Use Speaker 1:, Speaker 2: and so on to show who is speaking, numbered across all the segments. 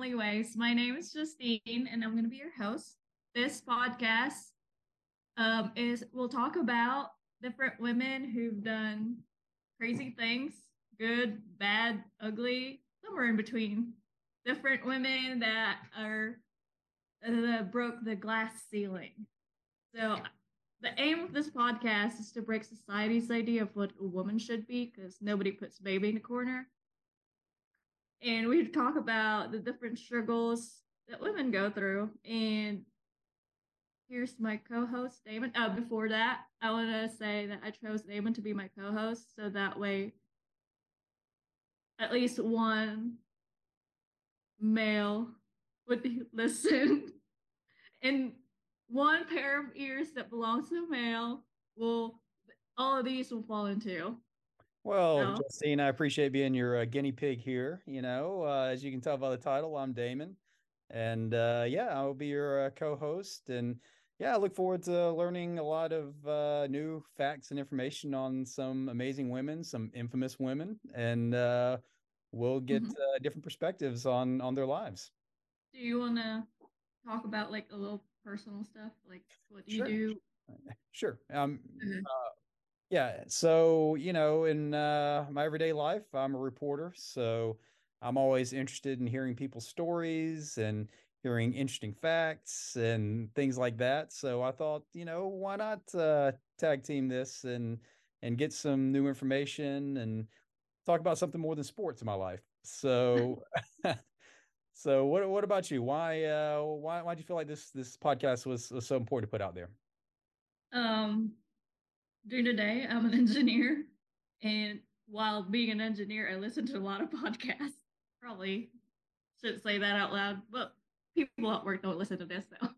Speaker 1: Ways. My name is Justine, and I'm going to be your host. This podcast um, is we'll talk about different women who've done crazy things, good, bad, ugly, somewhere in between. Different women that are that broke the glass ceiling. So the aim of this podcast is to break society's idea of what a woman should be, because nobody puts baby in a corner and we talk about the different struggles that women go through. And here's my co-host Damon. Uh, before that, I want to say that I chose Damon to be my co-host, so that way, at least one male would listen, and one pair of ears that belongs to a male will. All of these will fall into.
Speaker 2: Well, no. Justine, I appreciate being your uh, guinea pig here. You know, uh, as you can tell by the title, I'm Damon, and uh, yeah, I'll be your uh, co-host. And yeah, I look forward to learning a lot of uh, new facts and information on some amazing women, some infamous women, and uh, we'll get mm-hmm. different perspectives on on their lives.
Speaker 1: Do you want to talk about like a little personal stuff, like what do sure. you do?
Speaker 2: Sure. Um, mm-hmm. Yeah. So, you know, in uh, my everyday life, I'm a reporter. So I'm always interested in hearing people's stories and hearing interesting facts and things like that. So I thought, you know, why not uh, tag team this and and get some new information and talk about something more than sports in my life. So so what what about you? Why uh why why do you feel like this this podcast was, was so important to put out there?
Speaker 1: Um during the day, I'm an engineer, and while being an engineer, I listen to a lot of podcasts. Probably shouldn't say that out loud, but people at work don't listen to this though.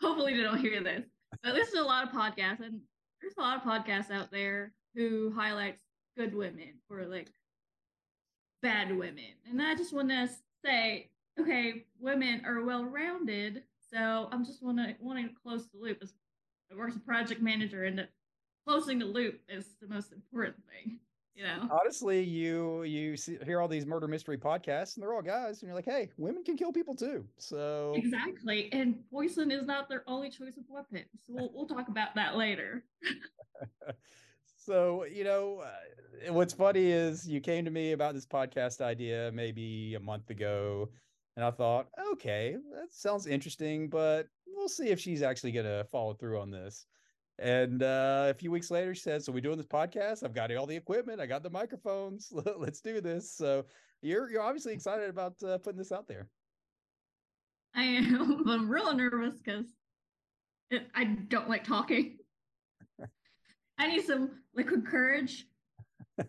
Speaker 1: Hopefully, they don't hear this. I listen to a lot of podcasts, and there's a lot of podcasts out there who highlights good women or like bad women. And I just want to say, okay, women are well rounded. So I'm just want to wanting to close the loop as works a project manager and closing the loop is the most important thing you know?
Speaker 2: Honestly you you see, hear all these murder mystery podcasts and they're all guys and you're like hey women can kill people too. So
Speaker 1: exactly and poison is not their only choice of weapon so we'll, we'll talk about that later.
Speaker 2: So you know uh, what's funny is you came to me about this podcast idea maybe a month ago and I thought, okay, that sounds interesting, but we'll see if she's actually going to follow through on this. And uh, a few weeks later, she says, "So we're doing this podcast? I've got all the equipment. I got the microphones. Let's do this." So you're you're obviously excited about uh, putting this out there.
Speaker 1: I am. I'm real nervous because I don't like talking. I need some liquid courage. so,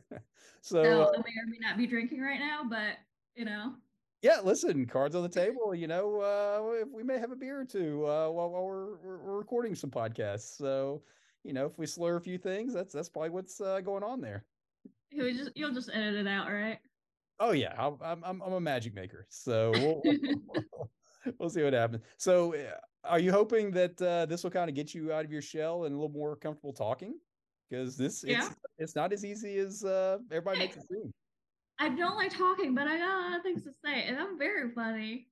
Speaker 1: so uh, I may or may not be drinking right now, but you know
Speaker 2: yeah, listen, cards on the table. You know, uh, we may have a beer or two uh, while, while we're, we're recording some podcasts. So, you know, if we slur a few things, that's that's probably what's uh, going on there.
Speaker 1: You'll just you'll just edit it out, right?
Speaker 2: Oh yeah, I'm I'm I'm a magic maker, so we'll, we'll, we'll see what happens. So, uh, are you hoping that uh, this will kind of get you out of your shell and a little more comfortable talking? Because this yeah. it's it's not as easy as uh, everybody makes it seem.
Speaker 1: I don't like talking, but I got a lot of things to say, and I'm very funny.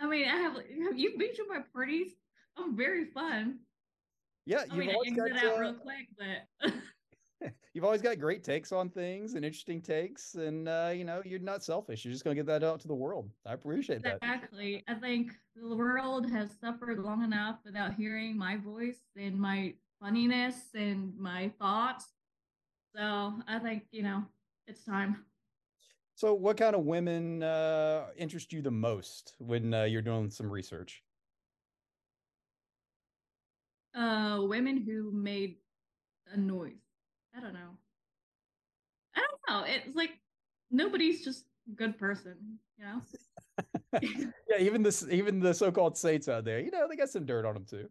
Speaker 1: I mean, I have have you been to my parties? I'm very fun.
Speaker 2: Yeah,
Speaker 1: I mean, I exit got, out uh, real quick, but
Speaker 2: you've always got great takes on things and interesting takes, and uh, you know, you're not selfish. You're just going to get that out to the world. I appreciate
Speaker 1: exactly.
Speaker 2: that.
Speaker 1: Exactly. I think the world has suffered long enough without hearing my voice and my funniness and my thoughts. So I think you know it's time.
Speaker 2: So, what kind of women uh, interest you the most when uh, you're doing some research?
Speaker 1: Uh, women who made a noise. I don't know. I don't know. It's like nobody's just a good person, you know.
Speaker 2: yeah, even this, even the so-called saints out there, you know, they got some dirt on them too.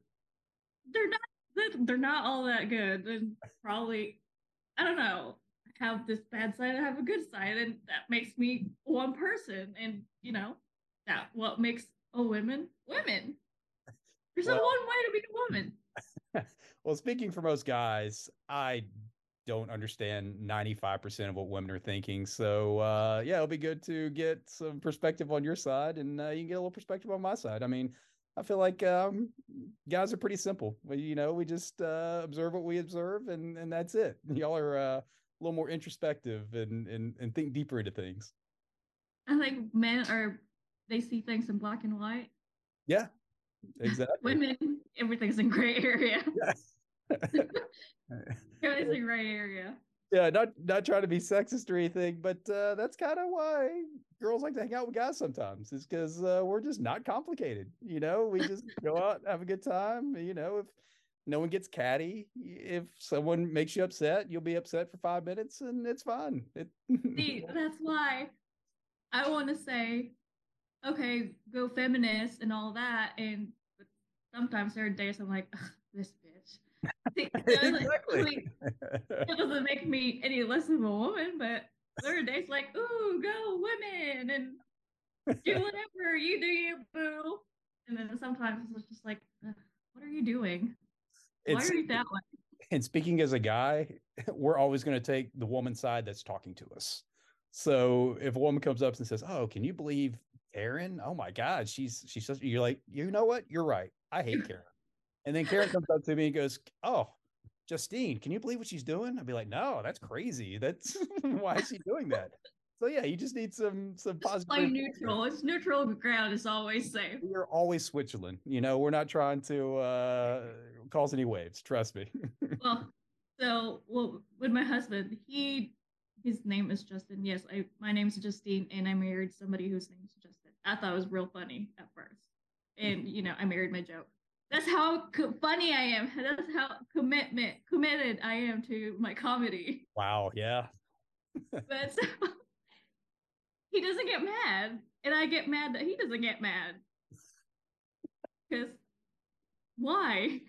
Speaker 1: They're not. They're not all that good, and probably, I don't know have this bad side, and have a good side, and that makes me one person. And you know, that what makes a woman women. There's well, one way to be a woman.
Speaker 2: well, speaking for most guys, I don't understand 95% of what women are thinking. So, uh, yeah, it'll be good to get some perspective on your side and uh, you can get a little perspective on my side. I mean, I feel like um, guys are pretty simple. You know, we just uh, observe what we observe and, and that's it. Y'all are uh, a little more introspective and, and, and think deeper into things.
Speaker 1: I think men are, they see things in black and white.
Speaker 2: Yeah, exactly.
Speaker 1: Women, everything's in gray area. Yeah. Everything's in gray area.
Speaker 2: Yeah, not not trying to be sexist or anything, but uh, that's kind of why girls like to hang out with guys sometimes. Is because uh, we're just not complicated. You know, we just go out, have a good time. You know, if no one gets catty, if someone makes you upset, you'll be upset for five minutes, and it's fine. It,
Speaker 1: See, that's why I want to say, okay, go feminist and all that, and sometimes there are days I'm like, this bitch exactly. it doesn't make me any less of a woman, but there are days like, ooh, go women and do whatever you do, you boo. And then sometimes it's just like, what are you doing? Why are you that way?
Speaker 2: And speaking as a guy, we're always going to take the woman side that's talking to us. So if a woman comes up and says, "Oh, can you believe Karen? Oh my God, she's she's such," you're like, you know what? You're right. I hate Karen. And then Karen comes up to me and goes, "Oh, Justine, can you believe what she's doing?" I'd be like, "No, that's crazy. That's why is she doing that?" So yeah, you just need some some positive.
Speaker 1: Play neutral. It's neutral ground is always safe.
Speaker 2: We're always Switzerland. You know, we're not trying to uh, cause any waves. Trust me.
Speaker 1: well, so well with my husband, he his name is Justin. Yes, I my name is Justine, and I married somebody whose name is Justin. I thought it was real funny at first, and you know, I married my joke. That's how co- funny I am. That's how commitment committed I am to my comedy.
Speaker 2: Wow, yeah.
Speaker 1: but so, he doesn't get mad, and I get mad that he doesn't get mad. Because why?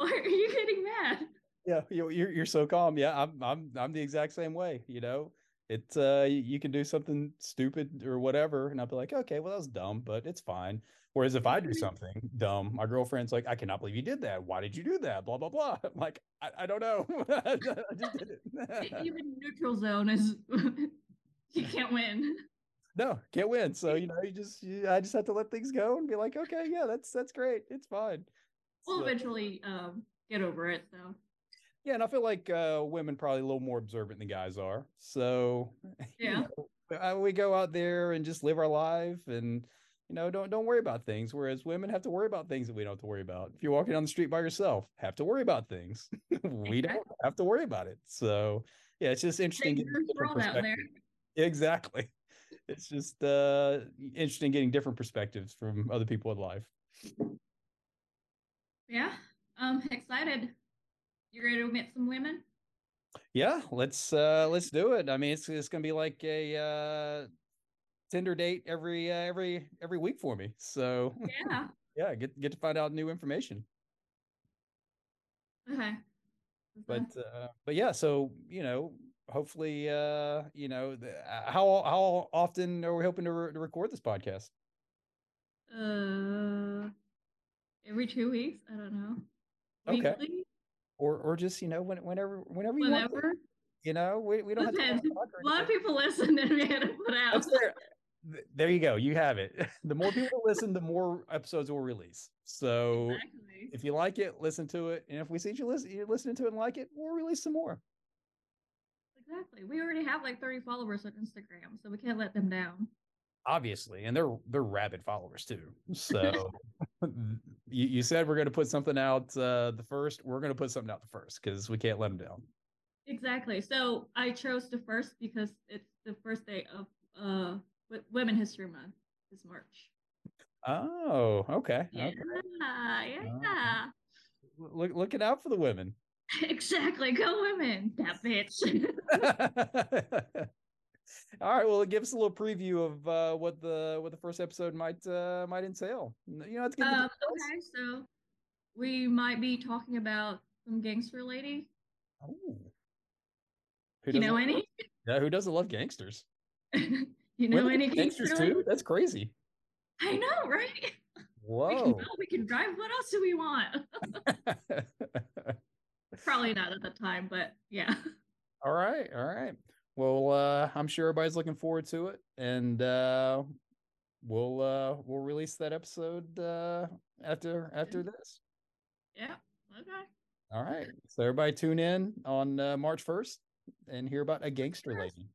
Speaker 1: Why are you getting mad?
Speaker 2: Yeah, you're you're so calm. Yeah, I'm I'm I'm the exact same way. You know, it's uh you can do something stupid or whatever, and I'll be like, okay, well that was dumb, but it's fine. Whereas if I do something dumb, my girlfriend's like, I cannot believe you did that. Why did you do that? Blah, blah, blah. I'm like, I, I don't know. I just
Speaker 1: did it. Even neutral zone is, you can't win.
Speaker 2: No, can't win. So, you know, you just, you, I just have to let things go and be like, okay, yeah, that's, that's great. It's fine.
Speaker 1: We'll eventually um, get over it. So,
Speaker 2: yeah. And I feel like uh, women probably a little more observant than guys are. So,
Speaker 1: yeah,
Speaker 2: you know, we go out there and just live our life and, you know, don't don't worry about things. Whereas women have to worry about things that we don't have to worry about. If you're walking down the street by yourself, have to worry about things. we don't have to worry about it. So yeah, it's just interesting. Exactly. It's just uh interesting getting different perspectives from other people in life.
Speaker 1: Yeah. Um excited. You ready to meet some women?
Speaker 2: Yeah, let's uh let's do it. I mean it's it's gonna be like a uh Tinder date every uh, every every week for me. So
Speaker 1: yeah,
Speaker 2: yeah, get get to find out new information.
Speaker 1: Okay.
Speaker 2: But uh, but yeah, so you know, hopefully, uh, you know, the, uh, how how often are we hoping to, re- to record this podcast?
Speaker 1: Uh, every two weeks. I don't know.
Speaker 2: Okay. Weekly? Or or just you know when, whenever whenever you
Speaker 1: whenever. want.
Speaker 2: You know, we, we don't Depends. have
Speaker 1: to. A lot of people listen and we had to put out.
Speaker 2: There you go. You have it. The more people listen, the more episodes we'll release. So exactly. if you like it, listen to it. And if we see you listen, you're listening to it and like it, we'll release some more.
Speaker 1: Exactly. We already have like 30 followers on Instagram, so we can't let them down.
Speaker 2: Obviously, and they're they're rabid followers too. So you, you said we're going to put something out uh, the first. We're going to put something out the first because we can't let them down.
Speaker 1: Exactly. So I chose the first because it's the first day of uh Women History Month is March.
Speaker 2: Oh, okay.
Speaker 1: Yeah, okay. yeah.
Speaker 2: Uh, look, looking out for the women.
Speaker 1: Exactly. Go women. That bitch.
Speaker 2: All right. Well, give us a little preview of uh, what the what the first episode might uh, might entail. You know, let's get.
Speaker 1: Um, okay, so we might be talking about some gangster lady. Oh. you know any?
Speaker 2: Yeah, who doesn't love gangsters?
Speaker 1: You know any
Speaker 2: gangsters too? That's crazy.
Speaker 1: I know, right?
Speaker 2: Whoa.
Speaker 1: We can, we can drive. What else do we want? Probably not at the time, but yeah.
Speaker 2: All right, all right. Well, uh, I'm sure everybody's looking forward to it, and uh, we'll uh, we'll release that episode uh, after after this.
Speaker 1: Yeah. Okay.
Speaker 2: All right. So everybody tune in on uh, March 1st and hear about a gangster lady.